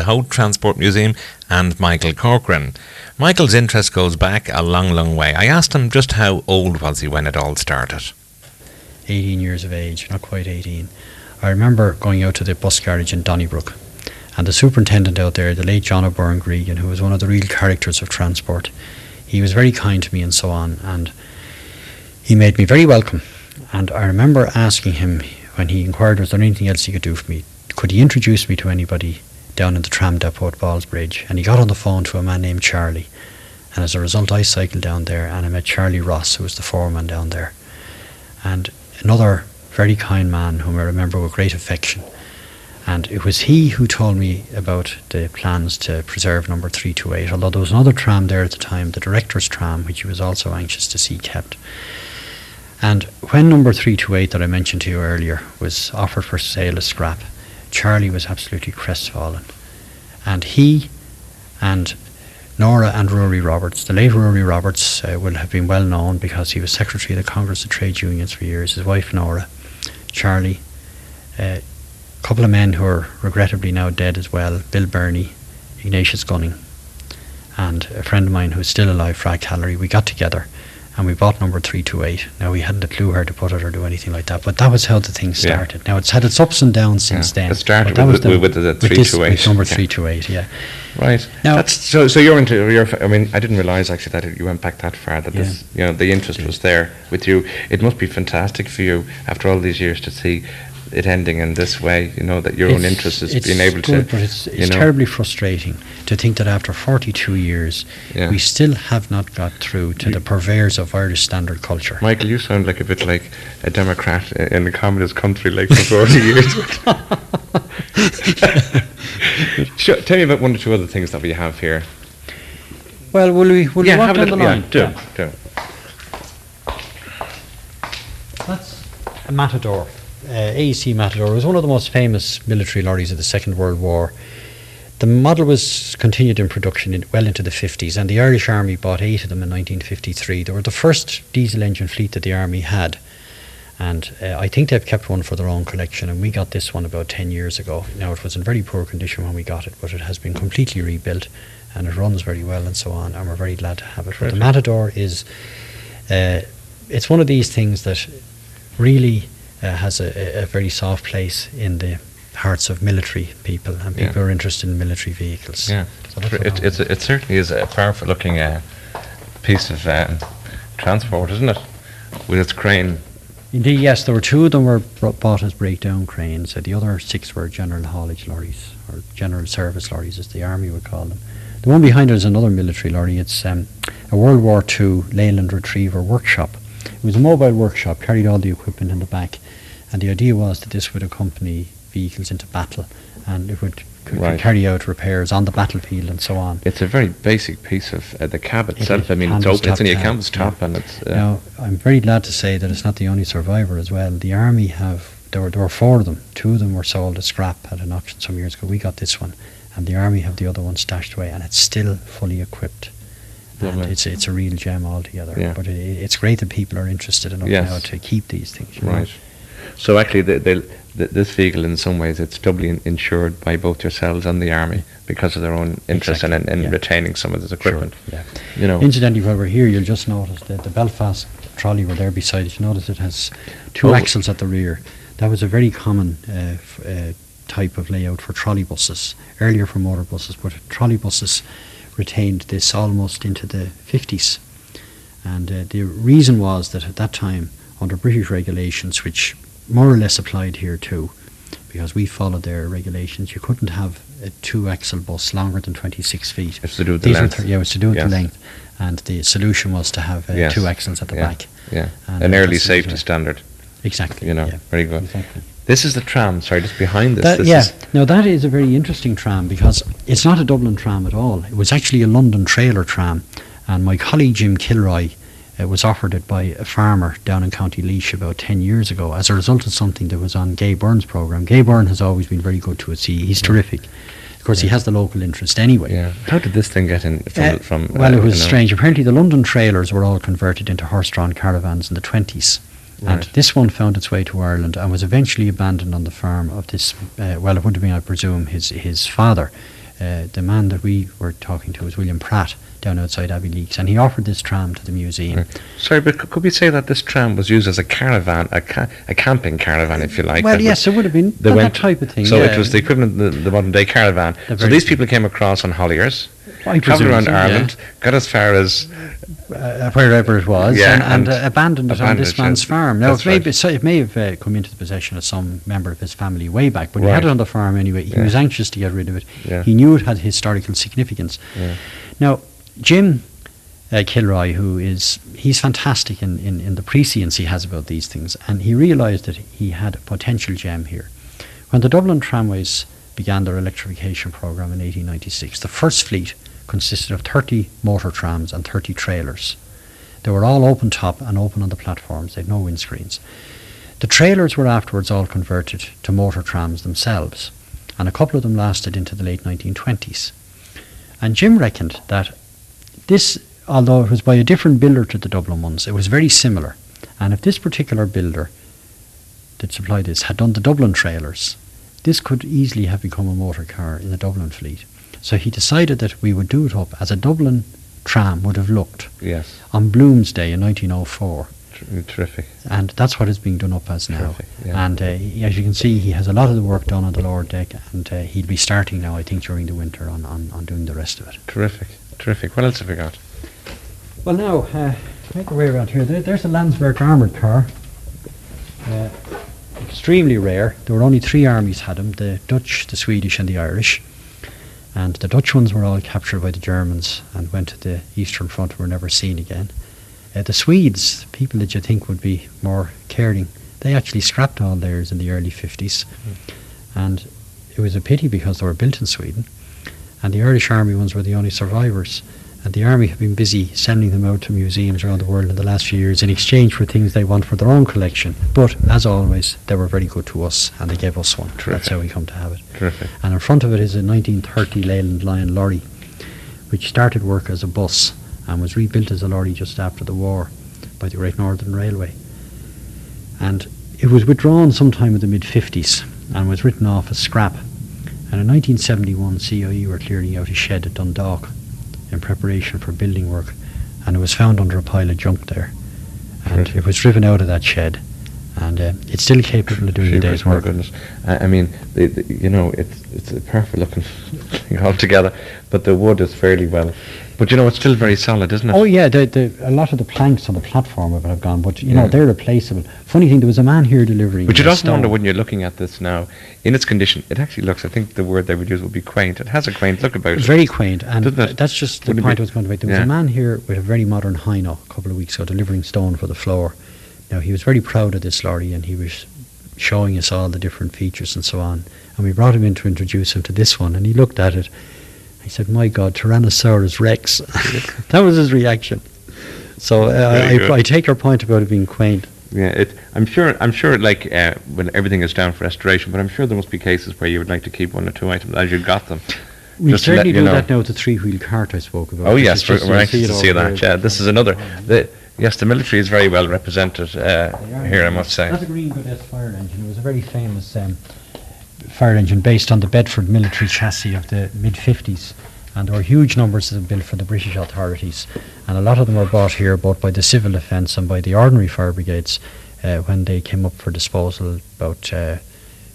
the Howth Transport Museum, and Michael Corcoran. Michael's interest goes back a long, long way. I asked him just how old was he when it all started. 18 years of age, not quite 18. I remember going out to the bus garage in Donnybrook, and the superintendent out there, the late John O'Byrne Gregan, who was one of the real characters of transport, he was very kind to me and so on, and he made me very welcome. And I remember asking him when he inquired, was there anything else he could do for me? Could he introduce me to anybody down in the tram depot at Ballsbridge? And he got on the phone to a man named Charlie. And as a result, I cycled down there and I met Charlie Ross, who was the foreman down there. And another very kind man whom I remember with great affection. And it was he who told me about the plans to preserve number 328, although there was another tram there at the time, the director's tram, which he was also anxious to see kept. And when number 328 that I mentioned to you earlier was offered for sale as scrap, Charlie was absolutely crestfallen. And he and Nora and Rory Roberts, the late Rory Roberts uh, will have been well known because he was secretary of the Congress of Trade Unions for years, his wife Nora, Charlie, a uh, couple of men who are regrettably now dead as well, Bill Burney, Ignatius Gunning, and a friend of mine who's still alive, Frag Callery, we got together and we bought number 328. Now, we hadn't a clue where to put it or do anything like that, but that was how the thing started. Yeah. Now, it's had its ups and downs since yeah. then. It started with, the, with, the 328. With number 328, yeah. Right. Now, That's, so, so you're into, you're, I mean, I didn't realise actually that you went back that far, that this, you know, the interest was there with you. It must be fantastic for you after all these years to see it ending in this way, you know, that your it's, own interest is being able good, to. But it's, it's terribly frustrating to think that after 42 years, yeah. we still have not got through to you the purveyors of Irish standard culture. Michael, you sound like a bit like a Democrat in a communist country, like for 40 years. sure, tell me about one or two other things that we have here. Well, will we, will yeah, we walk down the line? Yeah, do, yeah. do. That's a matador uh, AEC Matador was one of the most famous military lorries of the Second World War. The model was continued in production in, well into the 50s, and the Irish Army bought eight of them in 1953. They were the first diesel engine fleet that the Army had, and uh, I think they've kept one for their own collection. And we got this one about 10 years ago. Now, it was in very poor condition when we got it, but it has been completely rebuilt and it runs very well and so on, and we're very glad to have it. But the Matador is, uh, it's one of these things that really uh, has a, a, very soft place in the hearts of military people and people yeah. who are interested in military vehicles. Yeah, so it, it's, it certainly is a powerful looking uh, piece of um, transport, isn't it? With its crane. Indeed, yes. There were two of them were bought as breakdown cranes. Uh, the other six were general haulage lorries or general service lorries, as the army would call them. The one behind it is another military lorry. It's um, a World War II Leyland Retriever workshop. It was a mobile workshop, carried all the equipment in the back, and the idea was that this would accompany vehicles into battle and it would right. carry out repairs on the battlefield and so on. It's a very basic piece of uh, the cab itself. It I mean, it's open. It's only a canvas top, yeah. and it's. Uh now, I'm very glad to say that it's not the only survivor as well. The army have there were there were four of them. Two of them were sold as scrap at an auction some years ago. We got this one, and the army have the other one stashed away, and it's still fully equipped. Lovely. And it's it's a real gem altogether. Yeah. But it, it's great that people are interested enough yes. now to keep these things. Right. Know? So actually, the, the, the, this vehicle, in some ways, it's doubly in, insured by both yourselves and the army because of their own interest exactly. in, in yeah. retaining some of this equipment. Sure. Yeah. You know. Incidentally, while we're here, you'll just notice that the Belfast trolley were there beside it. You notice it has two oh. axles at the rear. That was a very common uh, f- uh, type of layout for trolley buses. Earlier for motor buses, but trolley buses retained this almost into the 50s. And uh, the reason was that at that time, under British regulations, which more or less applied here too, because we followed their regulations. You couldn't have a two-axle bus longer than 26 feet. It's to do with the length. Th- yeah, it was to do with yes. the length. And the solution was to have uh, yes. two axles at the yeah. back. Yeah, and an early safety standard. Exactly. You know, yeah. very good. Exactly. This is the tram. Sorry, just behind this. That, this yeah. Now that is a very interesting tram because it's not a Dublin tram at all. It was actually a London trailer tram, and my colleague Jim Kilroy it was offered it by a farmer down in County Laois about 10 years ago as a result of something that was on Gay Byrne's programme. Gay Byrne has always been very good to us. He, he's terrific. Of course, yeah. he has the local interest anyway. Yeah. How did this thing get in from? Uh, from well, uh, it was strange. Apparently, the London trailers were all converted into horse-drawn caravans in the 20s. Right. And this one found its way to Ireland and was eventually abandoned on the farm of this, uh, well, it would have been, I presume, his, his father, uh, the man that we were talking to was William Pratt down outside Abbeyleix, and he offered this tram to the museum. Right. Sorry, but could we say that this tram was used as a caravan, a, ca- a camping caravan, if you like? well, yes, it would have been they that, went- that type of thing. So yeah. it was the equivalent of the, the modern day caravan. The So these people came across on Holliers, I travelled around so, yeah. Ireland, got as far as uh, wherever it was, Yeah, and, and, and uh, abandoned it on this man's farm. Now, it may, right. be, so it may have uh, come into the possession of some member of his family way back, but he had it on the farm anyway. He Yeah. was anxious to get rid of it. Yeah. He knew it had historical significance. Yeah. Now, Jim uh, Kilroy, who is he's fantastic in, in, in the prescience he has about these things, and he realised that he had a potential gem here. When the Dublin tramways began their electrification programme in 1896, the first fleet consisted of 30 motor trams and 30 trailers. They were all open top and open on the platforms. They had no windscreens. The trailers were afterwards all converted to motor trams themselves, and a couple of them lasted into the late 1920s. And Jim reckoned that this, although it was by a different builder to the Dublin ones, it was very similar. And if this particular builder that supplied this had done the Dublin trailers, this could easily have become a motor car in the Dublin fleet. So he decided that we would do it up as a Dublin tram would have looked yes, on Bloom's Day in 1904 tr- terrific. and that's what is being done up as now. Yeah. And uh, as you can see, he has a lot of the work done on the lower deck, and uh, he'll be starting now, I think, during the winter on, on, on doing the rest of it. Terrific, terrific. What else have we got? Well, now, uh, make our way around here. There, there's a Landsverk armoured car. Uh, extremely rare. There were only three armies had them the Dutch, the Swedish, and the Irish. And the Dutch ones were all captured by the Germans and went to the Eastern Front and were never seen again. Uh, the Swedes, people that you think would be more caring, they actually scrapped all theirs in the early 50s. And it was a pity because they were built in Sweden. And the Irish Army ones were the only survivors. And the Army have been busy sending them out to museums around the world in the last few years in exchange for things they want for their own collection. But as always, they were very good to us and they gave us one. That's how we come to have it. Terrific. And in front of it is a 1930 Leyland Lion lorry, which started work as a bus and was rebuilt as a lorry just after the war by the Great Northern Railway. And it was withdrawn sometime in the mid 50s and was written off as scrap. And in 1971, CIE were clearing out a shed at Dundalk in preparation for building work, and it was found under a pile of junk there. And it was driven out of that shed, and uh, it's still capable of doing a Jeepers, day's my work. goodness. I, I mean, the, the, you know, it's it's a perfect looking thing altogether, but the wood is fairly well. But you know, it's still very solid, isn't it? Oh yeah, the, the, a lot of the planks on the platform of it have gone, but you know they're replaceable. Funny thing, there was a man here delivering. But also snow. wonder when you're looking at this now, in its condition, it actually looks. I think the word they would use would be quaint. It has a quaint look about it. Very quaint, and that's just the Wouldn't it point I was going to make. There was Yeah. a man here with a very modern Hino a couple of weeks ago delivering stone for the floor. Now he was very proud of this lorry, and he was showing us all the different features and so on. And we brought him in to introduce him to this one, and he looked at it. He said, "My God, Tyrannosaurus Rex." that was his reaction. So uh, I. I, take your point about it being quaint. Yeah, it. I'm sure. I'm sure. Like uh, when everything is down for restoration, but I'm sure there must be cases where you would like to keep one or two items as you got them. We Just certainly do know. that now with the three-wheel cart I spoke about. Oh yes, we're, we're anxious to see that. Yeah, this is another. The, yes, the military is very well represented uh, here. I must say. That's a Green Goddess fire engine. It was a very famous um, fire engine based on the Bedford military chassis of the mid 50s. And there were huge numbers of them built for the British authorities. And a lot of them were bought here both by the civil defence and by the ordinary fire brigades uh, when they came up for disposal about uh,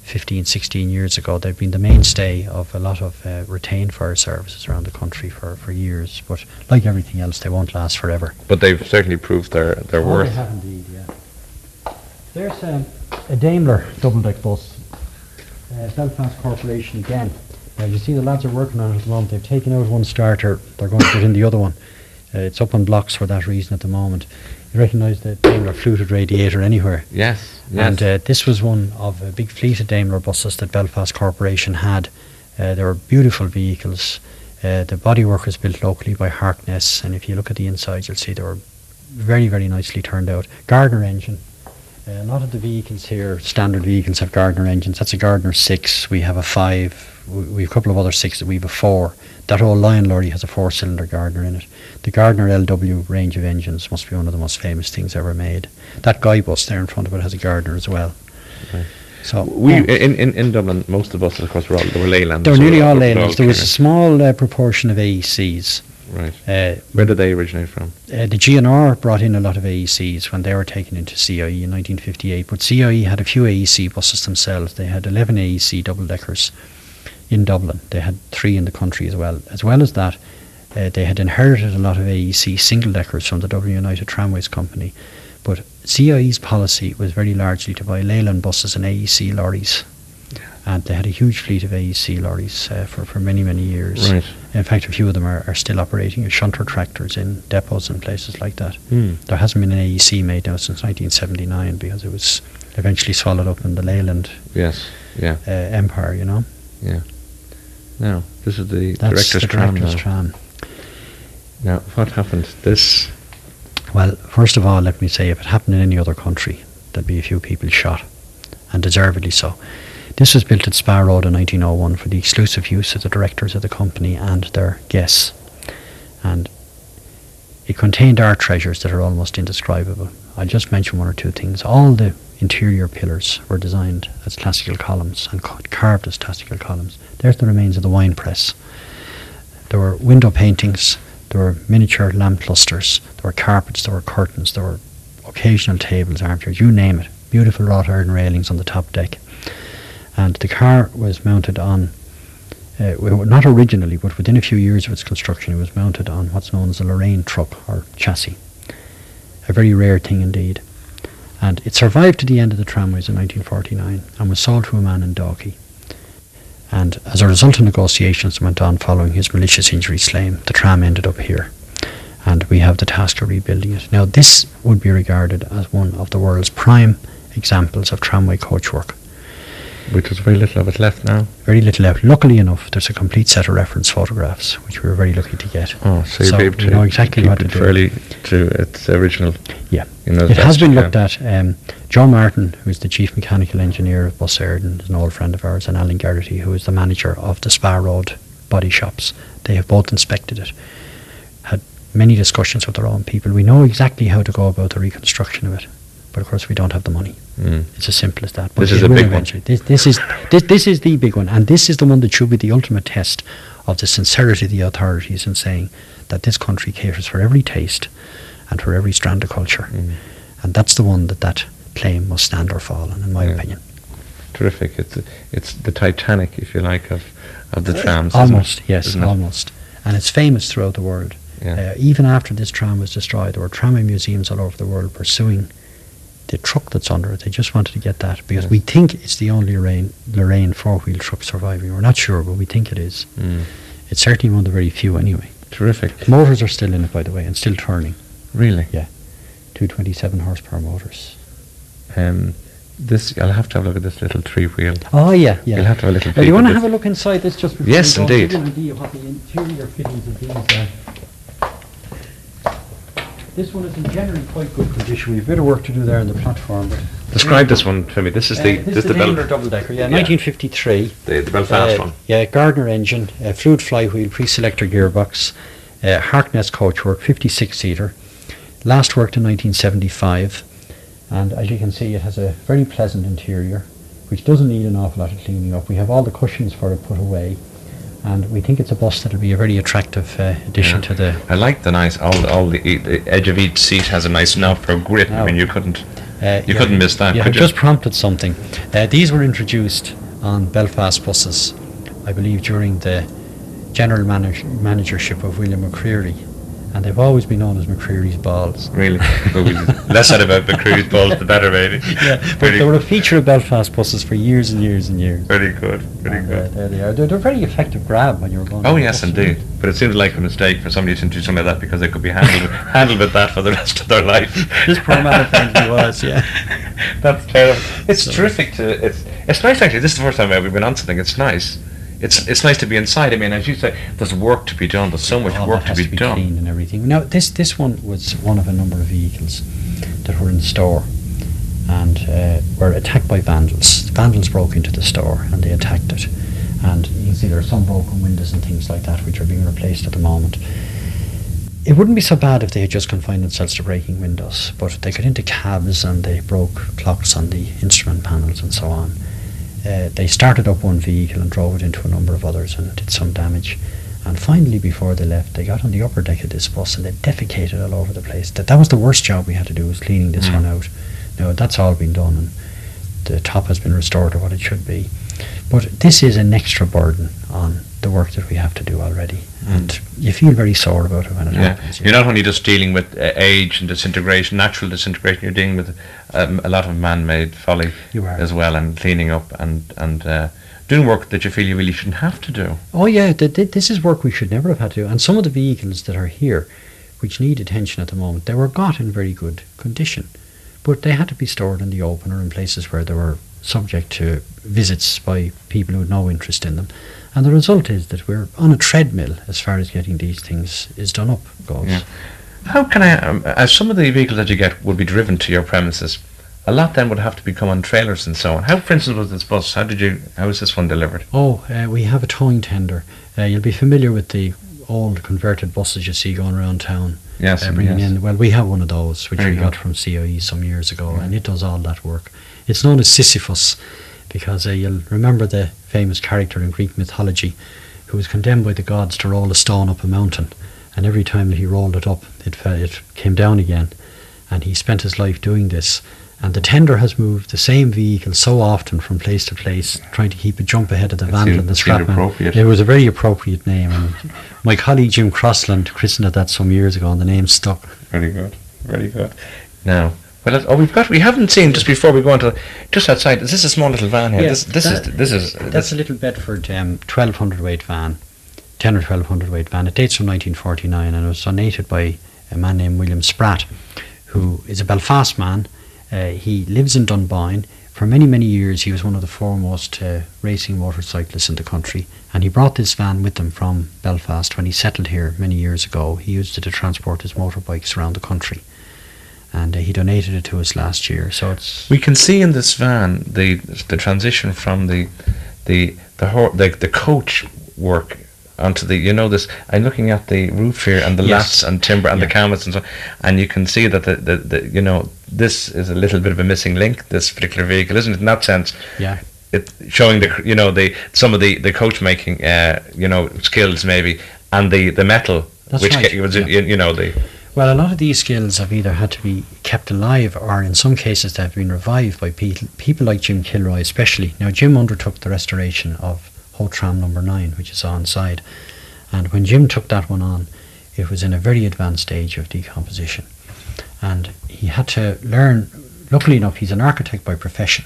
15, 16 years ago. They've been the mainstay of a lot of uh, retained fire services around the country for, for years. But like everything else, they won't last forever. But they've certainly proved their their Oh, worth. they have indeed, yeah. There's um, a Daimler double deck bus, uh, Belfast Corporation again. Now you see the lads are working on it at the moment. They've taken out one starter, they're going to put in the other one. Uh, it's up on blocks for that reason at the moment. You recognise the Daimler fluted radiator anywhere. Yes. Yes. And uh, this was one of a big fleet of Daimler buses that Belfast Corporation had. Uh, they were beautiful vehicles. Uh, the bodywork was built locally by Harkness, and if you look at the inside, you'll see they were very, very nicely turned out. Gardner engine. Uh, a lot of the vehicles here, standard vehicles, have Gardner engines. That's a Gardner 6. We have a 5. We have a couple of other 6 that we have a 4. That old Lion lorry has a four cylinder Gardner in it. The Gardner LW range of engines must be one of the most famous things ever made. That guy bus there in front of it has a Gardner as well. Right. So we yeah. in, in in Dublin, most of us, of course, were all they were Leyland. They were nearly all Leylands. There was a small uh, proportion of AECs. Right. Uh, Where did they originate from? Uh, the GNR brought in a lot of AECs when they were taken into CIE in 1958. But CIE had a few AEC buses themselves. They had 11 AEC double deckers in Dublin. They had three in the country as well. As well as that, uh, they had inherited a lot of AEC single deckers from the Dublin United Tramways Company. But CIE's policy was very largely to buy Leyland buses and AEC lorries and they had a huge fleet of AEC lorries uh, for, for many, many years. Right. In fact, a few of them are, are still operating as shunter tractors in depots and places like that. Mm. There hasn't been an AEC made now since 1979 because it was eventually swallowed up in the Leyland yes, yeah. Uh, empire, you know. Yeah. Now, this is the That's director's, the director's tram. tram. Now, what happened? This. Well, first of all, let me say, if it happened in any other country, there'd be a few people shot, and deservedly so. This was built at Spa Road in 1901 for the exclusive use of the directors of the company and their guests. And it contained art treasures that are almost indescribable. I'll just mention one or two things. All the interior pillars were designed as classical columns and carved as classical columns. There's the remains of the wine press. There were window paintings, there were miniature lamp clusters, there were carpets, there were curtains, there were occasional tables, armchairs, you name it. Beautiful wrought iron railings on the top deck and the car was mounted on, uh, not originally, but within a few years of its construction, it was mounted on what's known as a Lorain truck or chassis. A very rare thing indeed. And it survived to the end of the tramways in 1949 and was sold to a man in Dalkey. And as a result of negotiations that went on following his malicious injuries claim, the tram ended up here. And we have the task of rebuilding it. Now, this would be regarded as one of the world's prime examples of tramway coachwork. Which is very little of it left now. Very little left. Luckily enough, there's a complete set of reference photographs, which we were very lucky to get. Oh, so, so you'll be able to know exactly what to do. fairly to its original. Yeah, it has been looked at. Um, John Martin, who is the chief mechanical engineer of Bus is an old friend of ours, and Alan Garrity, who is the manager of the Spa Road body shops. They have both inspected it, had many discussions with their own people. We know exactly how to go about the reconstruction of it but of course we don't have the money. Mm. It's as simple as that. But this is a big one. This, this is this, this is the big one, and this is the one that should be the ultimate test of the sincerity of the authorities in saying that this country caters for every taste and for every strand of culture, mm. and that's the one that that claim must stand or fall on, in my yeah. opinion. Terrific. It's it's the Titanic, if you like, of of the trams. Almost, yes, almost, and it's famous throughout the world. Yeah. Uh, even after this tram was destroyed, there were tramway museums all over the world pursuing the truck that's under it. They just wanted to get that because yes. we think it's the only Lorain, Lorain four wheel truck surviving. We're not sure, but we think it is. Mm. It's certainly one of the very few anyway. Terrific. Motors are still in it, by the way, and still turning. Really? Yeah. 227 horsepower motors. Um, this I'll have to have a look at this little three wheel. Oh yeah, yeah. You'll have to have a little. Uh, do you want to have a look inside this just before yes, indeed. Give an idea of what the interior fittings of these are. This one is in generally quite good condition. We've a bit of work to do there on the platform. But Describe this one for me. This is the uh, this, this is the, the Bel- double decker. Yeah, yeah, 1953. The, the Belfast uh, one. Yeah, Gardner engine, uh, fluid flywheel, pre-selector gearbox, uh, Harkness coachwork, 56 seater. Last worked in 1975, and as you can see, it has a very pleasant interior, which doesn't need an awful lot of cleaning up. We have all the cushions for it put away and we think it's a bus that'll be a very attractive uh, addition yeah. to the. I like the nice all all the, the, edge of each seat has a nice knob for grip. I mean, you couldn't uh, you yeah, couldn't miss that. Yeah, could you? just prompted something. Uh, these were introduced on Belfast buses, I believe, during the general manage- managership of William McCreary and they've always been known as McCreary's balls. Really? less said about McCreary's balls, the better, maybe. Yeah, but very they were a feature of Belfast buses for years and years and years. Very good, very and, good. Uh, there they are. They're, they're a very effective grab when you're going. Oh yes, indeed. But it seems like a mistake for somebody to do something like that because they could be handled handled with that for the rest of their life. this poor man apparently was, yeah. That's terrible. It's so. terrific to. It's it's nice actually. This is the first time we've ever been on something. It's nice it's it's nice to be inside. I mean, as you say, there's work to be done. There's so much oh, work to be, to be, done. And everything. Now, this this one was one of a number of vehicles that were in the store and uh, were attacked by vandals. The vandals broke into the store and they attacked it. And you can see there are some broken windows and things like that which are being replaced at the moment. It wouldn't be so bad if they had just confined themselves to breaking windows, but they got into cabs and they broke clocks on the instrument panels and so on uh, they started up one vehicle and drove it into a number of others and did some damage. And finally, before they left, they got on the upper deck of this bus and they defecated all over the place. That that was the worst job we had to do was cleaning this Mm. one out. Now that's all been done and the top has been restored to what it should be. But this is an extra burden on the work that we have to do already, and you feel very sore about it when it Yeah, happens. you're not only just dealing with uh, age and disintegration, natural disintegration. You're dealing with um, a lot of man-made folly You are. as well, and cleaning up and and uh, doing work that you feel you really shouldn't have to do. Oh yeah, th- th- this is work we should never have had to do. And some of the vehicles that are here, which need attention at the moment, they were got in very good condition, but they had to be stored in the open or in places where they were subject to visits by people who had no interest in them. And the result is that we're on a treadmill as far as getting these things is done up goes. Yeah. How can I, um, as some of the vehicles that you get would be driven to your premises, a lot then would have to become on trailers and so on. How, for instance, was this bus? How did you? How was this one delivered? Oh, uh, we have a towing tender. Uh, you'll be familiar with the old converted buses you see going around town. Yes, uh, bringing yes. in. Well, we have one of those, which Very we good. got from CIE some years ago, and it does all that work. It's known as Sisyphus because uh, you'll remember the famous character in Greek mythology who was condemned by the gods to roll a stone up a mountain, and every time that he rolled it up, it fell, it came down again, and he spent his life doing this. And the tender has moved the same vehicle so often from place to place, trying to keep a jump ahead of the It vandal seemed- and the it seemed scrapman. It was a very appropriate name, and my colleague Jim Crossland christened it that some years ago, and the name stuck. Very good. Very good. Now, well, oh, we've got. We haven't seen just before we go into just outside. This is this a small little van here? Yeah, this this that- is this is That's a little Bedford um, 1200 weight van, 10 or 1200 weight van. It dates from 1949 and it was donated by a man named William Spratt, who is a Belfast man. Uh, he lives in Dunboyne. For many, many years, he was one of the foremost uh, racing motorcyclists in the country, and he brought this van with him from Belfast when he settled here many years ago. He used it to transport his motorbikes around the country, and uh, he donated it to us last year. So it's We can see in this van the the transition from the the the the, the coach work onto the you know this I'm looking at the roof here and the Yes. lats and timber and the Yeah. canvas and so and you can see that the, the, the you know this is a little bit of a missing link this particular vehicle isn't it in that sense yeah. it showing the you know the some of the the coach making uh you know skills maybe and the the metal That's which right, was yeah. you, you know the Well, a lot of these skills have either had to be kept alive or in some cases they have been revived by people, people like Jim Kilroy especially. Now, Jim undertook the restoration of Howth tram number 9, which is on side. And when Jim took that one on, it was in a very advanced stage of decomposition. And he had to learn, luckily enough, he's an architect by profession.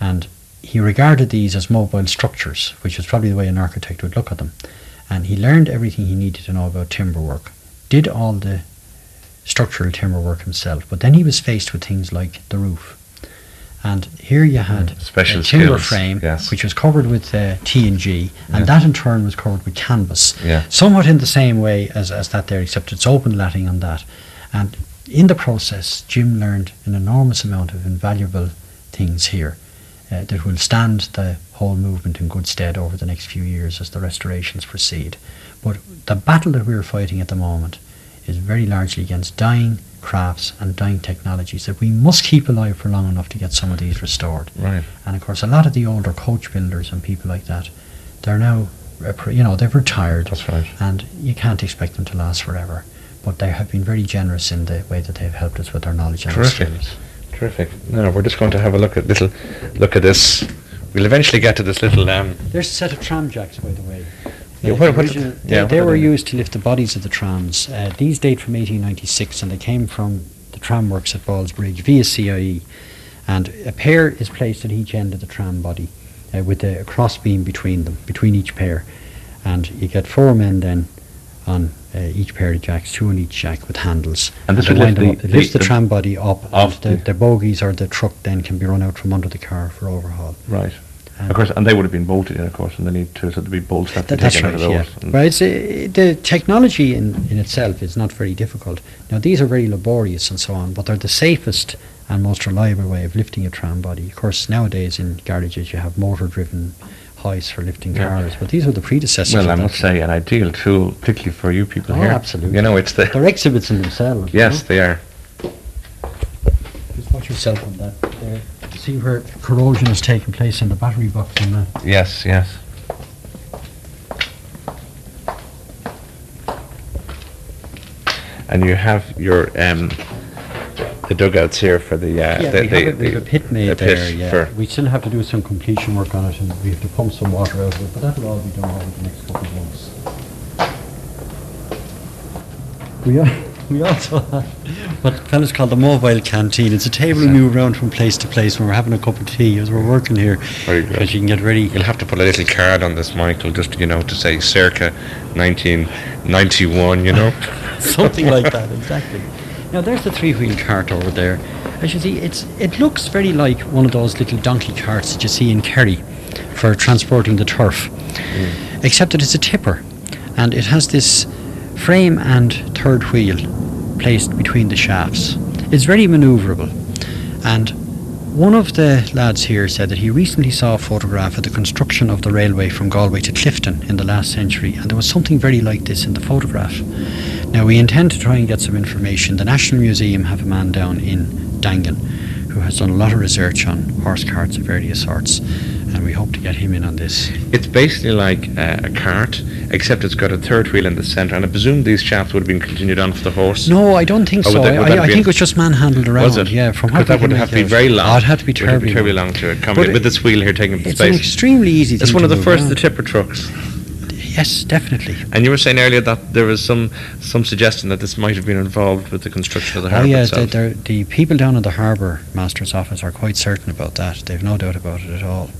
And he regarded these as mobile structures, which is probably the way an architect would look at them. And he learned everything he needed to know about timber work, did all the structural timber work himself. But then he was faced with things like the roof. And here you had Mm, special a timber skills, frame, yes. which was covered with uh, T and G, and Yeah. that in turn was covered with canvas, yeah somewhat in the same way as, as that there, except it's open latting on that. And in the process, Jim learned an enormous amount of invaluable things here uh, that will stand the whole movement in good stead over the next few years as the restorations proceed. But the battle that we're fighting at the moment is very largely against dying crafts and dying technologies that we must keep alive for long enough to get some of these restored. right And of course, a lot of the older coach builders and people like that, they're now, uh, you know, they've retired that's right and you can't expect them to last forever. But they have been very generous in the way that they've helped us with their knowledge and Terrific. skills. Terrific. No, we're just going to have a look at little look at this. We'll eventually get to this little um There's a set of tram jacks, by the way. Yeah, what- what original- they yeah, they were used to lift the bodies of the trams. Uh, these date from 1896 and they came from the tram works at Ballsbridge via CIE. And a pair is placed at each end of the tram body uh, with a cross beam between them, between each pair. And you get four men then on uh, each pair of jacks, two on each jack with handles. And this would lift the-. The- lifts the, the- tram body up, Off and the, the- the bogies or the truck then can be run out from under the car for overhaul. right. And Of course, and they would have been bolted in, of course, and they need to so there'd be bolts that that's right, of yeah. Well, it's, uh, the technology in, in itself is not very difficult. Now, these are very laborious and so on, but they're the safest and most reliable way of lifting a tram body. Of course, nowadays in garages you have motor-driven hoists for lifting Yeah. cars, but these are the predecessors. well, I must say, an ideal tool, particularly for you people Oh, here. absolutely. You know, it's the They're exhibits in themselves. you yes, know? they are. Just watch yourself on that. There. See where corrosion is taking place in the battery box and that. Yes, yes. And you have your um, the dugouts here for the uh, Yeah, the, we, the, have a, we have a pit made the pit there, yeah. We still have to do some completion work on it and we have to pump some water out of it, but that'll all be done over the next couple of months. We, are, we also have what the fellas call the mobile canteen. It's a table we move around from place to place when we're having a cup of tea as we're working here. Very good. Because you can get ready. You'll have to put a little card on this, Michael, just you know to say circa 1991. You know. something like that, exactly. Now there's the three-wheel cart over there. As you see, it's it looks very like one of those little donkey carts that you see in Kerry for transporting the turf, mm. except that it's a tipper, and it has this frame and third wheel placed between the shafts. It's very manoeuvrable, and one of the lads here said that he recently saw a photograph of the construction of the railway from Galway to Clifden in the last century, and there was something very like this in the photograph. Now, we intend to try and get some information. The National Museum have a man down in Dangan who has done a lot of research on horse carts of various sorts, and we hope to get him in on this. It's basically like uh, a cart, except it's got a third wheel in the centre, and I presume these shafts would have been continued on for the horse. No, I don't think so. that- I, I think in- it was just manhandled around. Was it? Yeah, from what that would have to be very long. Oh, it'd have to be terribly, terribly long. to But accommodate with this wheel here taking up the It's an extremely easy. It's one of the first around. the tipper trucks. Yes, definitely. And you were saying earlier that there was some some suggestion that this might have been involved with the construction of the Oh harbour yeah, the, the, the people down in the harbour master's office are quite certain about that. They've no doubt about it at all.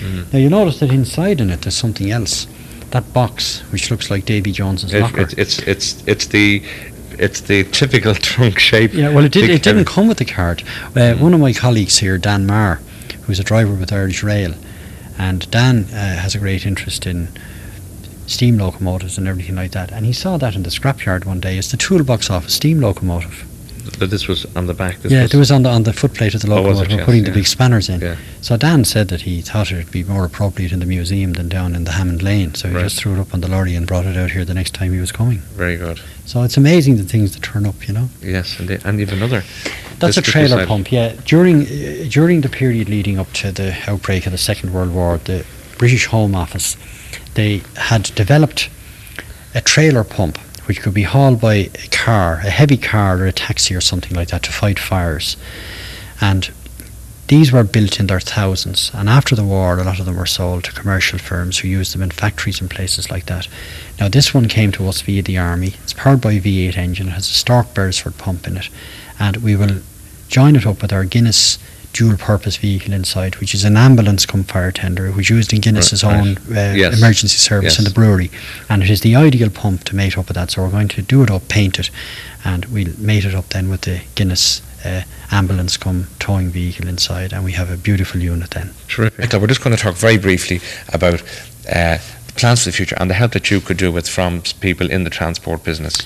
Mhm. Now you notice that inside in it there's something else. That box, which looks like Davy Jones's It- locker. it's, it's it's it's the it's the typical trunk shape. yeah, well, it did, it didn't come with the card. Uh, One of my colleagues here, Dan Marr, who's a driver with Irish Rail, and Dan uh, has a great interest in steam locomotives and everything like that. And he saw that in the scrapyard one day. It's the toolbox off a steam locomotive. That this was on the back. This yeah, was, there was on the on the footplate of the Oh, locomotive. it? We're Yes, putting the big spanners in. Yeah. So Dan said that he thought it would be more appropriate in the museum than down in the Hammond Lane. So he Right. just threw it up on the lorry and brought it out here the next time he was coming. Very good. So it's amazing the things that turn up, you know. Yes, and, the, and even another. That's a trailer pump, yeah. During uh, during the period leading up to the outbreak of the Second World War, the British Home Office they had developed a trailer pump which could be hauled by a car, a heavy car or a taxi or something like that to fight fires. And these were built in their thousands, and after the war, a lot of them were sold to commercial firms who used them in factories and places like that. Now, this one came to us via the army. It's powered by a V8 engine. It has a Stork Beresford pump in it, and we will join it up with our Guinness dual-purpose vehicle inside, which is an ambulance come fire tender, which used in Guinness's Right, own uh, Yes. emergency service in the brewery, and it is the ideal pump to mate up with that. So we're going to do it up, paint it, and we'll mate it up then with the Guinness uh, ambulance come towing vehicle inside, and we have a beautiful unit then. Terrific. Michael, we're just going to talk very briefly about uh, plans for the future and the help that you could do with from people in the transport business.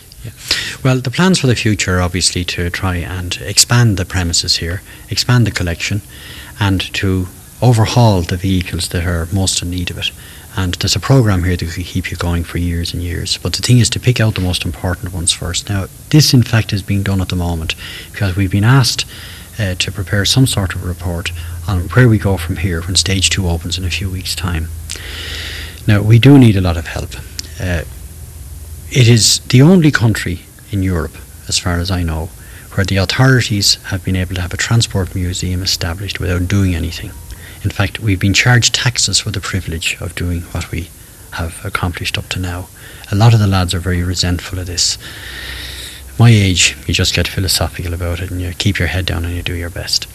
Well, the plans for the future are obviously to try and expand the premises here, expand the collection, and to overhaul the vehicles that are most in need of it. And there's a program here that could keep you going for years and years. But the thing is to pick out the most important ones first. Now, this in fact is being done at the moment because we've been asked uh, to prepare some sort of report on where we go from here when stage two opens in a few weeks' time. Now, we do need a lot of help. Uh, it is the only country in Europe, as far as I know, where the authorities have been able to have a transport museum established without doing anything. In fact, we've been charged taxes for the privilege of doing what we have accomplished up to now. A lot of the lads are very resentful of this. My age, you just get philosophical about it and you keep your head down and you do your best.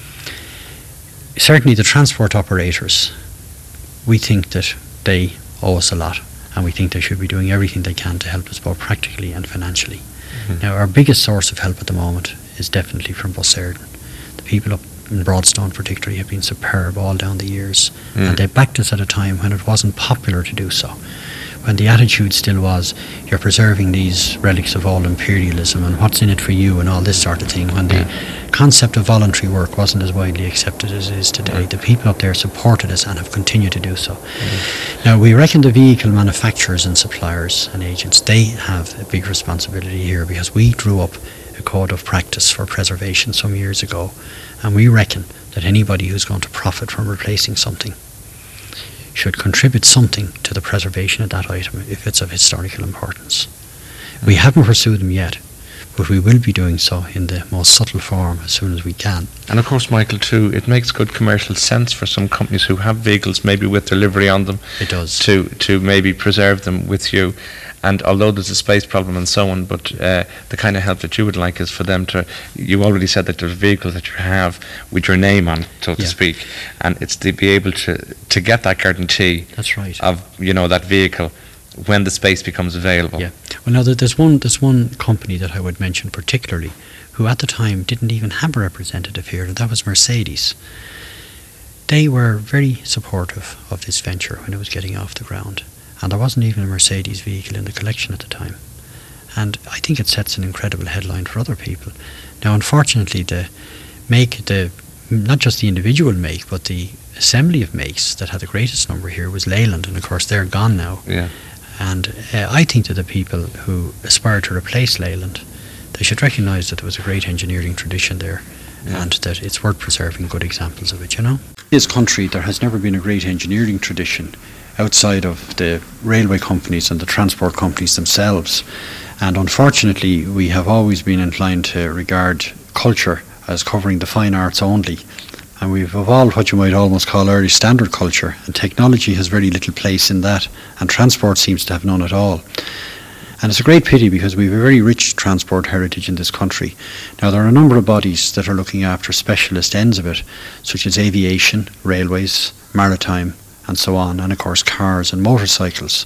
Certainly, the transport operators, we think that they owe us a lot and we think they should be doing everything they can to help us both practically and financially. Mhm. Now, our biggest source of help at the moment is definitely from Bus Éireann. The people up in Broadstone, particularly, have been superb all down the years, Mm. and they backed us at a time when it wasn't popular to do so. When the attitude still was, you're preserving these relics of all imperialism and what's in it for you and all this sort of thing. When the concept of voluntary work wasn't as widely accepted as it is today, Right. the people up there supported us and have continued to do so. Mm-hmm. Now, we reckon the vehicle manufacturers and suppliers and agents, they have a big responsibility here because we drew up a code of practice for preservation some years ago, and we reckon that anybody who's going to profit from replacing something should contribute something to the preservation of that item if it's of historical importance. We haven't pursued them yet, but we will be doing so in the most subtle form as soon as we can. And of course, Michael, too, it makes good commercial sense for some companies who have vehicles, maybe with delivery on them, It does. to to maybe preserve them with you. And although there's a space problem and so on, but uh, the kind of help that you would like is for them to. You already said that there's vehicles that you have with your name on, so to speak, and it's to be able to to get that guarantee That's right. of you know that vehicle when the space becomes available. Yeah. Well, now there's one there's one company that I would mention particularly, who at the time didn't even have a representative here, and that was Mercedes. They were very supportive of this venture when it was getting off the ground, and there wasn't even a Mercedes vehicle in the collection at the time. And I think it sets an incredible headline for other people. Now, unfortunately, the make the not just the individual make, but the assembly of makes that had the greatest number here was Leyland, and of course they're gone now. Yeah. And uh, I think that the people who aspire to replace Leyland, they should recognise that there was a great engineering tradition there Yeah. and that it's worth preserving good examples of it, you know? In this country, there has never been a great engineering tradition outside of the railway companies and the transport companies themselves. And unfortunately, we have always been inclined to regard culture as covering the fine arts only. And we've evolved what you might almost call early standard culture, and technology has very little place in that, and transport seems to have none at all. And it's a great pity because we have a very rich transport heritage in this country. Now, there are a number of bodies that are looking after specialist ends of it, such as aviation, railways, maritime, and so on, and of course, cars and motorcycles.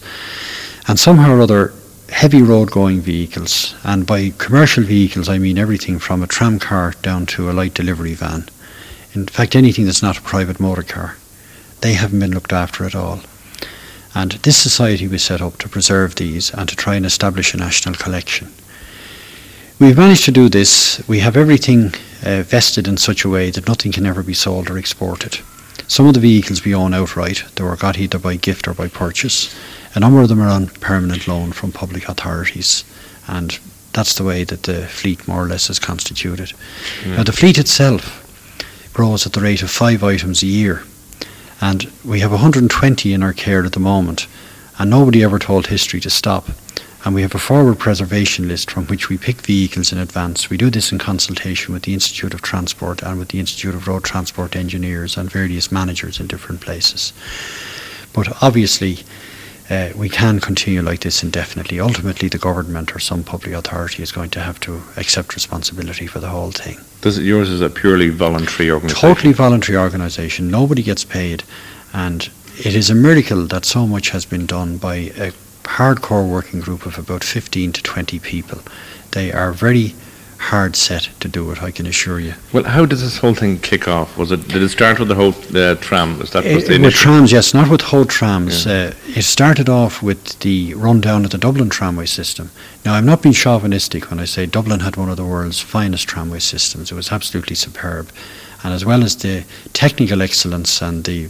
And somehow or other, heavy road going vehicles, and by commercial vehicles, I mean everything from a tram car down to a light delivery van. In fact, anything that's not a private motor car, they haven't been looked after at all. And this society was set up to preserve these and to try and establish a national collection. We've managed to do this. We have everything uh, vested in such a way that nothing can ever be sold or exported. Some of the vehicles we own outright, they were got either by gift or by purchase. A number of them are on permanent loan from public authorities, and that's the way that the fleet more or less is constituted. Now, the fleet itself grows at the rate of five items a year, and we have 120 in our care at the moment, and nobody ever told history to stop. And we have a forward preservation list from which we pick vehicles in advance. We do this in consultation with the Institute of Transport and with the Institute of Road Transport Engineers and various managers in different places. But obviously, uh, we can continue like this indefinitely. Ultimately, the government or some public authority is going to have to accept responsibility for the whole thing. Does it, yours is a purely voluntary organisation? Totally voluntary organisation. Nobody gets paid, and it is a miracle that so much has been done by a hardcore working group of about 15 to 20 people. They are very hard set to do it, I can assure you. Well, how did this whole thing kick off? Was it did it start with the whole uh, tram? Was that was the with trams, yes, not with whole trams. Uh, it started off with the rundown of the Dublin tramway system. Now, I'm not being chauvinistic when I say Dublin had one of the world's finest tramway systems. It was absolutely superb. And as well as the technical excellence and the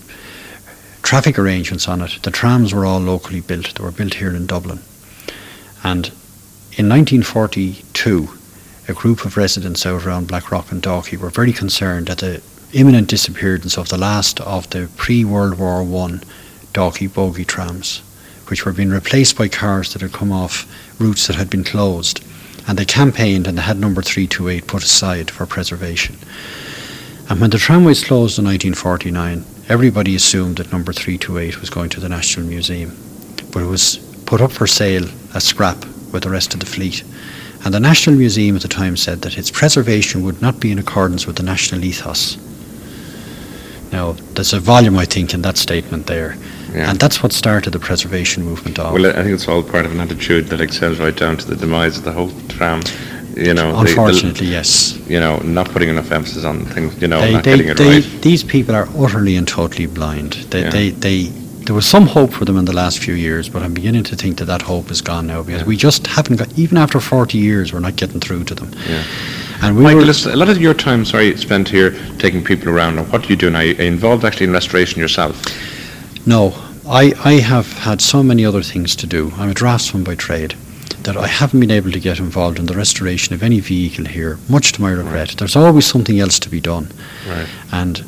traffic arrangements on it, the trams were all locally built. They were built here in Dublin. And in 1942, a group of residents out around Blackrock and Dalkey were very concerned at the imminent disappearance of the last of the pre-World War One Dalkey bogie trams, which were being replaced by cars that had come off routes that had been closed. And they campaigned and they had number 328 put aside for preservation. And when the tramways closed in 1949, everybody assumed that number 328 was going to the National Museum. But it was put up for sale as scrap with the rest of the fleet. And the National Museum at the time said that its preservation would not be in accordance with the national ethos. Now, there's a volume, I think, in that statement there. Yeah. And that's what started the preservation movement off. Well, I think it's all part of an attitude that extends right down to the demise of the whole tram. You know, the- the- Unfortunately, yes. you know, not putting enough emphasis on things. You know, they, not they, getting it they, right. These people are utterly and totally blind. They, Yeah. they, they, there was some hope for them in the last few years, but I'm beginning to think that that hope is gone now because Yeah. we just haven't got, even after 40 years, we're not getting through to them. Yeah. And we Michael, listen, a lot of your time, sorry, spent here taking people around. Now, what do you do now? Are you involved actually in restoration yourself? no, I, I have had so many other things to do. I'm a draftsman by trade. that I haven't been able to get involved in the restoration of any vehicle here, much to my regret. Right. There's always something else to be done. Right. And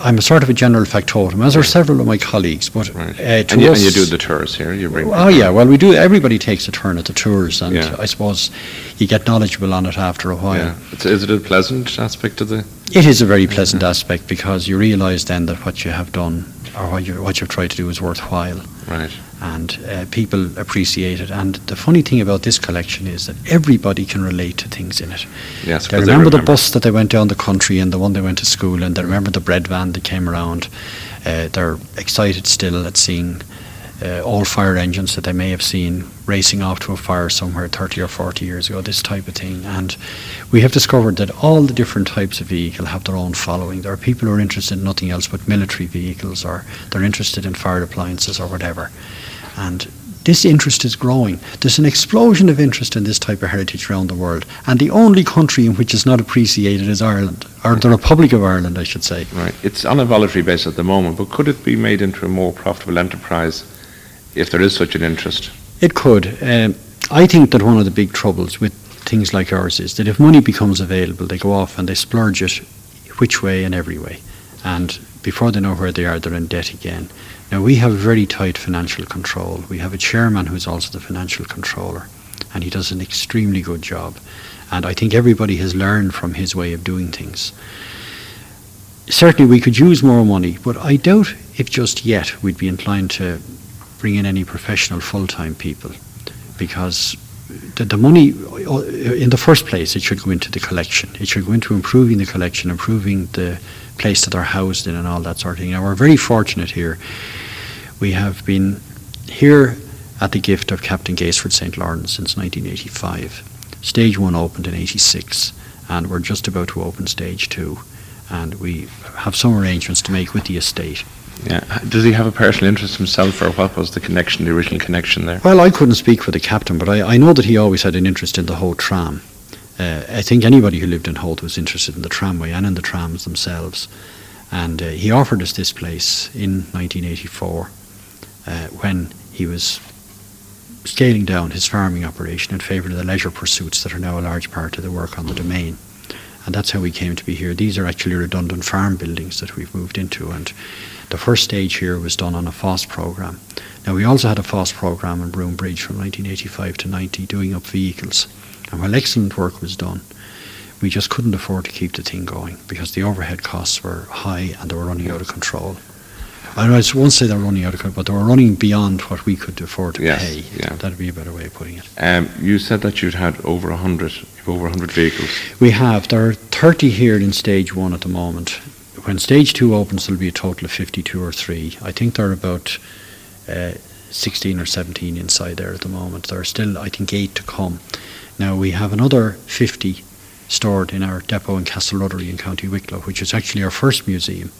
I'm a sort of a general factotum, as are several of my colleagues. But right. uh, and, you, and, you, do the tours here. You bring. Oh yeah, well we do. Everybody takes a turn at the tours, and yeah. I suppose you get knowledgeable on it after a while. Yeah. is it a pleasant aspect of the? It is a very pleasant aspect because you realise then that what you have done or what you what you've tried to do is worthwhile. Right and uh, people appreciate it. And the funny thing about this collection is that everybody can relate to things in it. Yes, they remember, they remember, the bus that they went down the country and the one they went to school and they remember the bread van that came around. Uh, they're excited still at seeing uh, old fire engines that they may have seen racing off to a fire somewhere 30 or 40 years ago, this type of thing. And we have discovered that all the different types of vehicle have their own following. There are people who are interested in nothing else but military vehicles, or they're interested in fire appliances or whatever. And this interest is growing. There's an explosion of interest in this type of heritage around the world. And the only country in which it's not appreciated is Ireland, or the Republic of Ireland, I should say. Right. It's on a voluntary basis at the moment, but could it be made into a more profitable enterprise if there is such an interest? It could. Um, I think that one of the big troubles with things like ours is that if money becomes available, they go off and they splurge it which way and every way. And before they know where they are, they're in debt again. Now, we have very tight financial control. We have a chairman who's also the financial controller, and he does an extremely good job. And I think everybody has learned from his way of doing things. Certainly, we could use more money, but I doubt if just yet we'd be inclined to bring in any professional full time people because the, the, money, in the first place, it should go into the collection. It should go into improving the collection, improving the place that they're housed in, and all that sort of thing. Now, we're very fortunate here. We have been here at the gift of Captain Gaisford St. Lawrence since 1985. Stage one opened in 86, and we're just about to open stage two. And we have some arrangements to make with the estate. Yeah. Does he have a personal interest himself, or what was the connection, the original connection there? Well, I couldn't speak for the captain, but I, I know that he always had an interest in the whole tram. Uh, I think anybody who lived in Howth was interested in the tramway and in the trams themselves. And uh, he offered us this place in 1984 uh, when he was scaling down his farming operation in favour of the leisure pursuits that are now a large part of the work on the domain. And that's how we came to be here. These are actually redundant farm buildings that we've moved into, and the first stage here was done on a FÁS program. Now, we also had a FÁS program in Broom Bridge from 1985 to 90 doing up vehicles. And while excellent work was done, we just couldn't afford to keep the thing going because the overhead costs were high and they were running out of control. I won't say they were running out of control, but they were running beyond what we could afford to yes, pay. Yeah. That'd be a better way of putting it. Um, you said that you'd had over 100, over 100 vehicles. We have. There are 30 here in stage one at the moment when stage two opens, there'll be a total of 52 or 3. I think there are about uh, 16 or 17 inside there at the moment. There are still, I think, 8 to come. Now, we have another 50 stored in our depot in Castleruddery in County Wicklow, which is actually our first museum,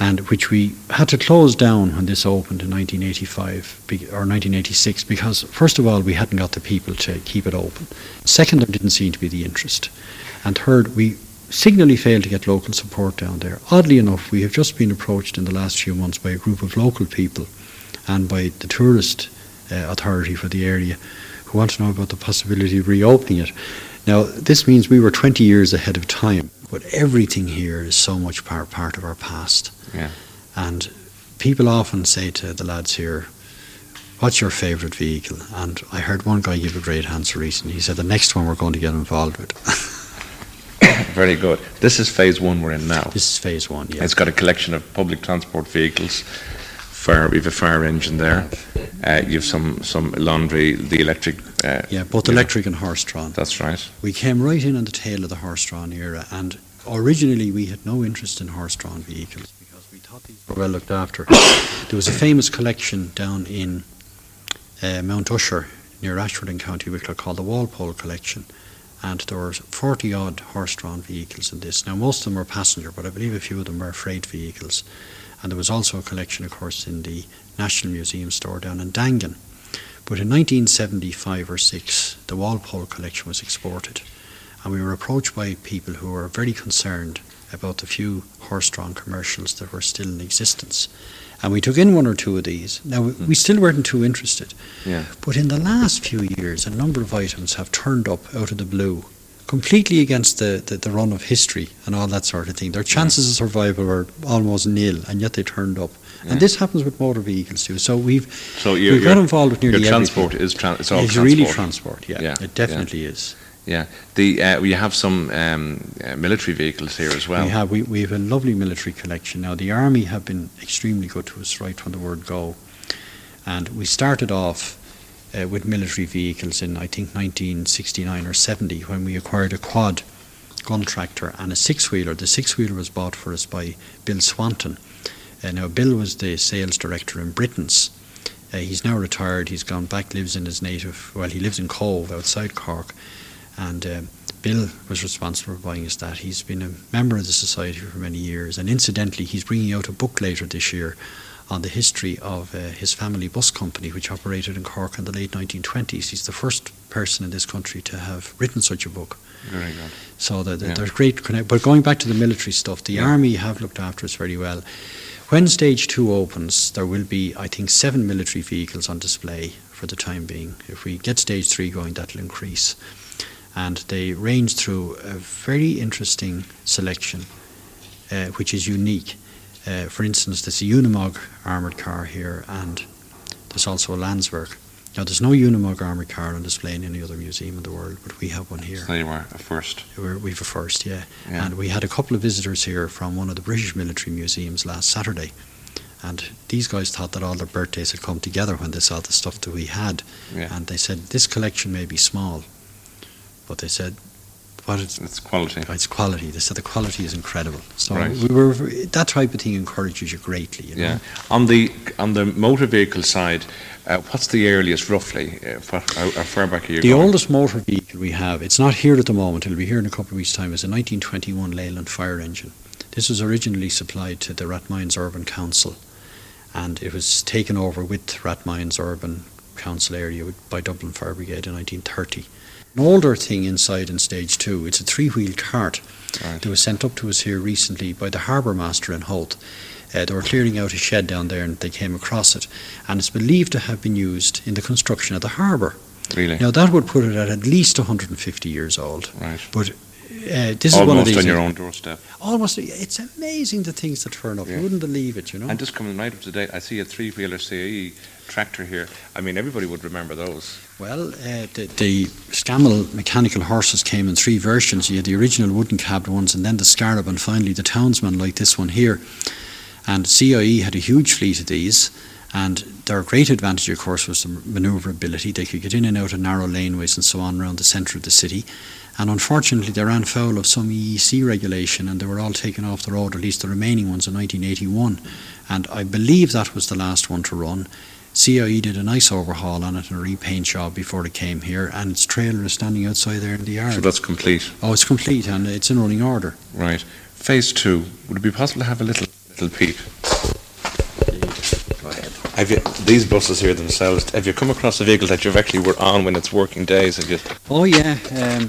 and which we had to close down when this opened in 1985 or 1986 because, first of all, we hadn't got the people to keep it open. Second, there didn't seem to be the interest. And third, we signally failed to get local support down there. Oddly enough, we have just been approached in the last few months by a group of local people and by the tourist uh, authority for the area who want to know about the possibility of reopening it. Now, this means we were 20 years ahead of time, but everything here is so much part, part of our past. Yeah. And people often say to the lads here, What's your favourite vehicle? And I heard one guy give a great answer recently. He said, The next one we're going to get involved with. Very good. This is phase one we're in now. This is phase one, yeah. It's got a collection of public transport vehicles. Fire, we have a fire engine there. Uh, you have some, some laundry, the electric. Uh, yeah, both electric know. and horse-drawn. That's right. We came right in on the tail of the horse-drawn era, and originally we had no interest in horse-drawn vehicles because we thought these were well looked after. there was a famous collection down in uh, Mount Usher near Ashford in County Wicklow called the Walpole Collection and there were 40 odd horse drawn vehicles in this. Now, most of them were passenger, but I believe a few of them were freight vehicles. And there was also a collection, of course, in the National Museum store down in Daingean. But in 1975 or 6, the Walpole collection was exported, and we were approached by people who were very concerned about the few horse drawn commercials that were still in existence. And we took in one or two of these. Now, we, we hmm. still weren't too interested. Yeah. But in the last few years, a number of items have turned up out of the blue, completely against the, the, the run of history and all that sort of thing. Their chances of survival were almost nil, and yet they turned up. Yeah. And this happens with motor vehicles too. So we've So you, we've got involved with nearly your transport everything. is tran- it's all it's transport. really transport. Yeah, Yeah, it definitely is. Yeah. The uh, we have some um, uh, military vehicles here as well. We have we, we have a lovely military collection now. The army have been extremely good to us right from the word go, and we started off uh, with military vehicles in I think 1969 or 70 when we acquired a quad gun tractor and a six wheeler. The six wheeler was bought for us by Bill Swanton. Uh, now Bill was the sales director in Britain's. Uh, he's now retired. He's gone back, lives in his native. Well, he lives in Cobh outside Cork, and. Um, Bill was responsible for buying us that. He's been a member of the society for many years, and incidentally, he's bringing out a book later this year on the history of uh, his family bus company, which operated in Cork in the late 1920s. He's the first person in this country to have written such a book. Very good. So the, the, Yeah. there's great connect. But going back to the military stuff, the Yeah. army have looked after us very well. When stage two opens, there will be, I think, seven military vehicles on display for the time being. If we get stage three going, that'll increase. And they range through a very interesting selection, uh, which is unique. Uh, for instance, there's a Unimog armoured car here, and there's also a Landsverk. Now, there's no Unimog armoured car on display in any other museum in the world, but we have one here. So you were a first. We're, we've a first, yeah. Yeah. And we had a couple of visitors here from one of the British military museums last Saturday. And these guys thought that all their birthdays had come together when they saw the stuff that we had. Yeah. And they said, this collection may be small, but they said, what it's, It's quality. it's quality. They said the quality is incredible. So Right. we were that type of thing encourages you greatly. You know? Yeah. On the on the motor vehicle side, uh, what's the earliest roughly? Uh, what, how, how far back are you The going? oldest motor vehicle we have, it's not here at the moment, it'll be here in a couple of weeks' time, is a 1921 Leyland fire engine. This was originally supplied to the Rathmines Urban Council and it was taken over with Rathmines Urban Council area by Dublin Fire Brigade in 1930. An older thing inside in stage two, it's a three wheel cart Right. that was sent up to us here recently by the harbour master in Howth. Uh, they were clearing out a shed down there and they came across it, and it's believed to have been used in the construction of the harbour. Really? Now that would put it at at least 150 years old. Right. But uh, this is one of Almost these. on your own doorstep. Almost, it's amazing the things that turn up. Yeah. You wouldn't believe it, you know. And just coming right up to date, I see a three-wheeler CIE tractor here. I mean, everybody would remember those. Well, uh, the, the Scammell mechanical horses came in three versions. You had the original wooden cabbed ones, and then the Scarab, and finally the Townsman, like this one here. And CIE had a huge fleet of these, and their great advantage, of course, was the manoeuvrability. They could get in and out of narrow laneways and so on around the centre of the city. And unfortunately, they ran foul of some EEC regulation, and they were all taken off the road, at least the remaining ones, in 1981. And I believe that was the last one to run. CIE did a nice overhaul on it and a repaint job before it came here, and its trailer is standing outside there in the yard. So that's complete. oh, it's complete and it's in running order. Right. Phase two. Would it be possible to have a little little peep? Go ahead. Have you these buses here themselves? Have you come across a vehicle that you've actually were on when it's working days? Have you? Oh yeah. Um,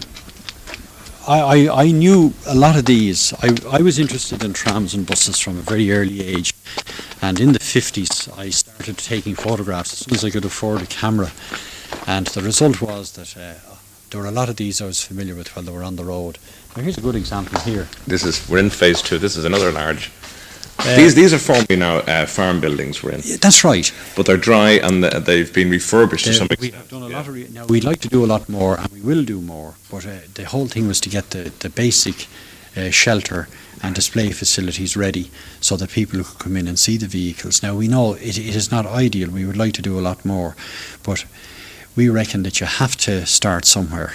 I, I, I knew a lot of these. I, I was interested in trams and buses from a very early age. And in the 50s, I started taking photographs as soon as I could afford a camera. And the result was that uh, there were a lot of these I was familiar with while they were on the road. Now, here's a good example here. This is we're in phase two. This is another large. Uh, these these are formerly now uh, farm buildings we're in, That's right. but they're dry and th- they've been refurbished to Uh, some we extent. have done a lot of re- now we'd like to do a lot more and we will do more but uh, the whole thing was to get the, the basic uh, shelter and display facilities ready so that people could come in and see the vehicles now we know it, it is not ideal we would like to do a lot more but we reckon that you have to start somewhere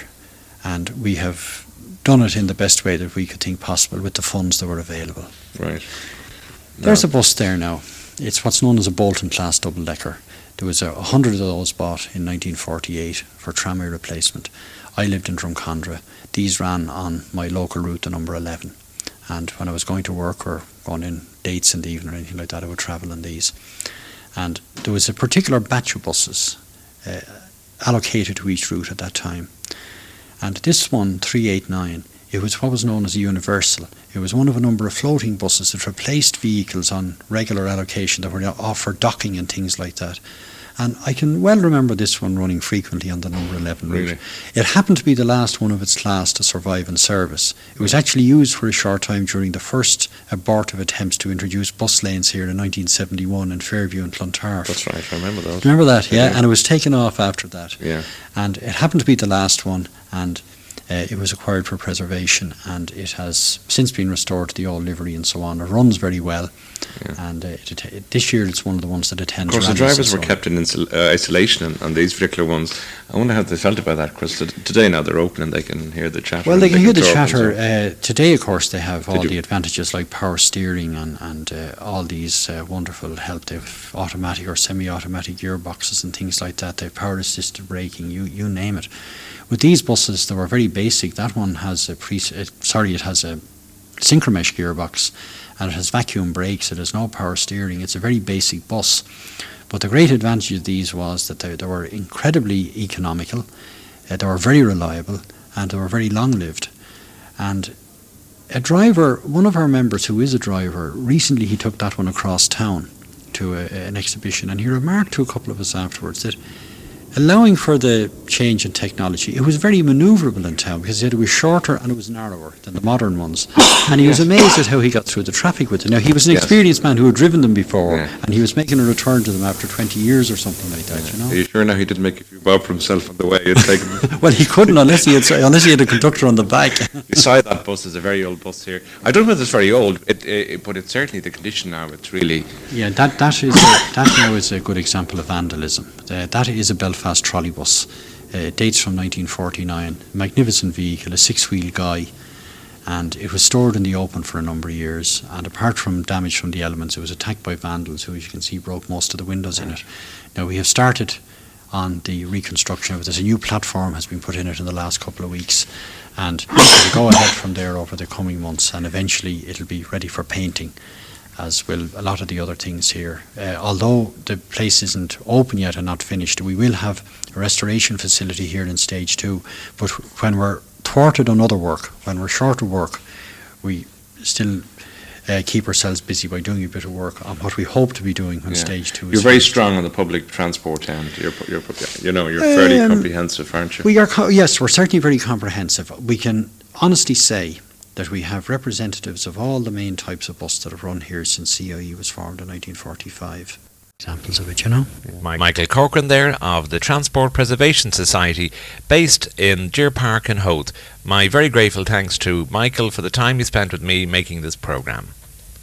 and we have done it in the best way that we could think possible with the funds that were available Right. There's a bus there now. It's what's known as a Bolton class double decker. There was a hundred of those bought in 1948 for tramway replacement. I lived in Drumcondra. These ran on my local route, the number 11. And when I was going to work or going in dates in the evening or anything like that, I would travel on these. And there was a particular batch of buses uh, allocated to each route at that time. And this one, 389, it was what was known as a universal. It was one of a number of floating buses that replaced vehicles on regular allocation that were offered docking and things like that. And I can well remember this one running frequently on the number 11 Really? route. It happened to be the last one of its class to survive in service. It was actually used for a short time during the first abortive attempts to introduce bus lanes here in 1971 in Fairview and Clontarf. That's right. I remember those. Remember that, yeah? Yeah. And it was taken off after that. Yeah. And it happened to be the last one, and uh, it was acquired for preservation, and it has since been restored to the old livery and so on. It runs very well, Yeah. and uh, it, it, this year it's one of the ones that attends. Of course, the drivers so were kept in insul- uh, isolation on, on these particular ones. I wonder how they felt about that, Chris. Today now they're open and they can hear the chatter. Well, they can hear the chatter. so- Uh, today, of course, they have They all do. the advantages like power steering and, and uh, all these uh, wonderful help. They've automatic or semi-automatic gearboxes and things like that. They've power-assisted braking. You you name it. With these buses, they were very basic. That one has a pre. Uh, sorry, it has a synchromesh gearbox, and it has vacuum brakes. It has no power steering. It's a very basic bus. But the great advantage of these was that they, they were incredibly economical, uh, they were very reliable, and they were very long-lived. And a driver, one of our members who is a driver, recently he took that one across town to a, an exhibition, and he remarked to a couple of us afterwards that allowing for the change in technology, it was very manoeuvrable in town because it was shorter and it was narrower than the modern ones. And he was amazed at how he got through the traffic with it. Now, he was an Yes. experienced man who had driven them before, Yeah. and he was making a return to them after 20 years or something like that, you know? Are you sure now he didn't make a few bob for himself on the way? It's like Well, he couldn't unless he had unless he had a conductor on the back. beside that bus is a very old bus here. I don't know if it's very old, it, it, but it's certainly the condition now. It's really Yeah, that that is a, that now is a good example of vandalism. Uh, that is a Belfast trolley bus. Uh, dates from 1949. Magnificent vehicle, a six-wheel Guy, and it was stored in the open for a number of years. And apart from damage from the elements, it was attacked by vandals, who, as you can see, broke most of the windows in it. Now we have started on the reconstruction of it. There's a new platform has been put in it in the last couple of weeks, and it'll go ahead from there over the coming months, and eventually it'll be ready for painting as will a lot of the other things here. Uh, although the place isn't open yet and not finished, we will have a restoration facility here in stage two. But when we're thwarted on other work, when we're short of work, we still uh, keep ourselves busy by doing a bit of work on what we hope to be doing when Yeah. stage two you're very strong on the public transport end. You're, you're you know you're fairly Um, comprehensive, aren't you? We are, co- yes, we're certainly very comprehensive. We can honestly say that we have representatives of all the main types of bus that have run here since CIE was formed in 1945. Examples of it, you know? Mi- Michael Corcoran there of the Transport Preservation Society based in Deer Park in Howth. My very grateful thanks to Michael for the time he spent with me making this programme.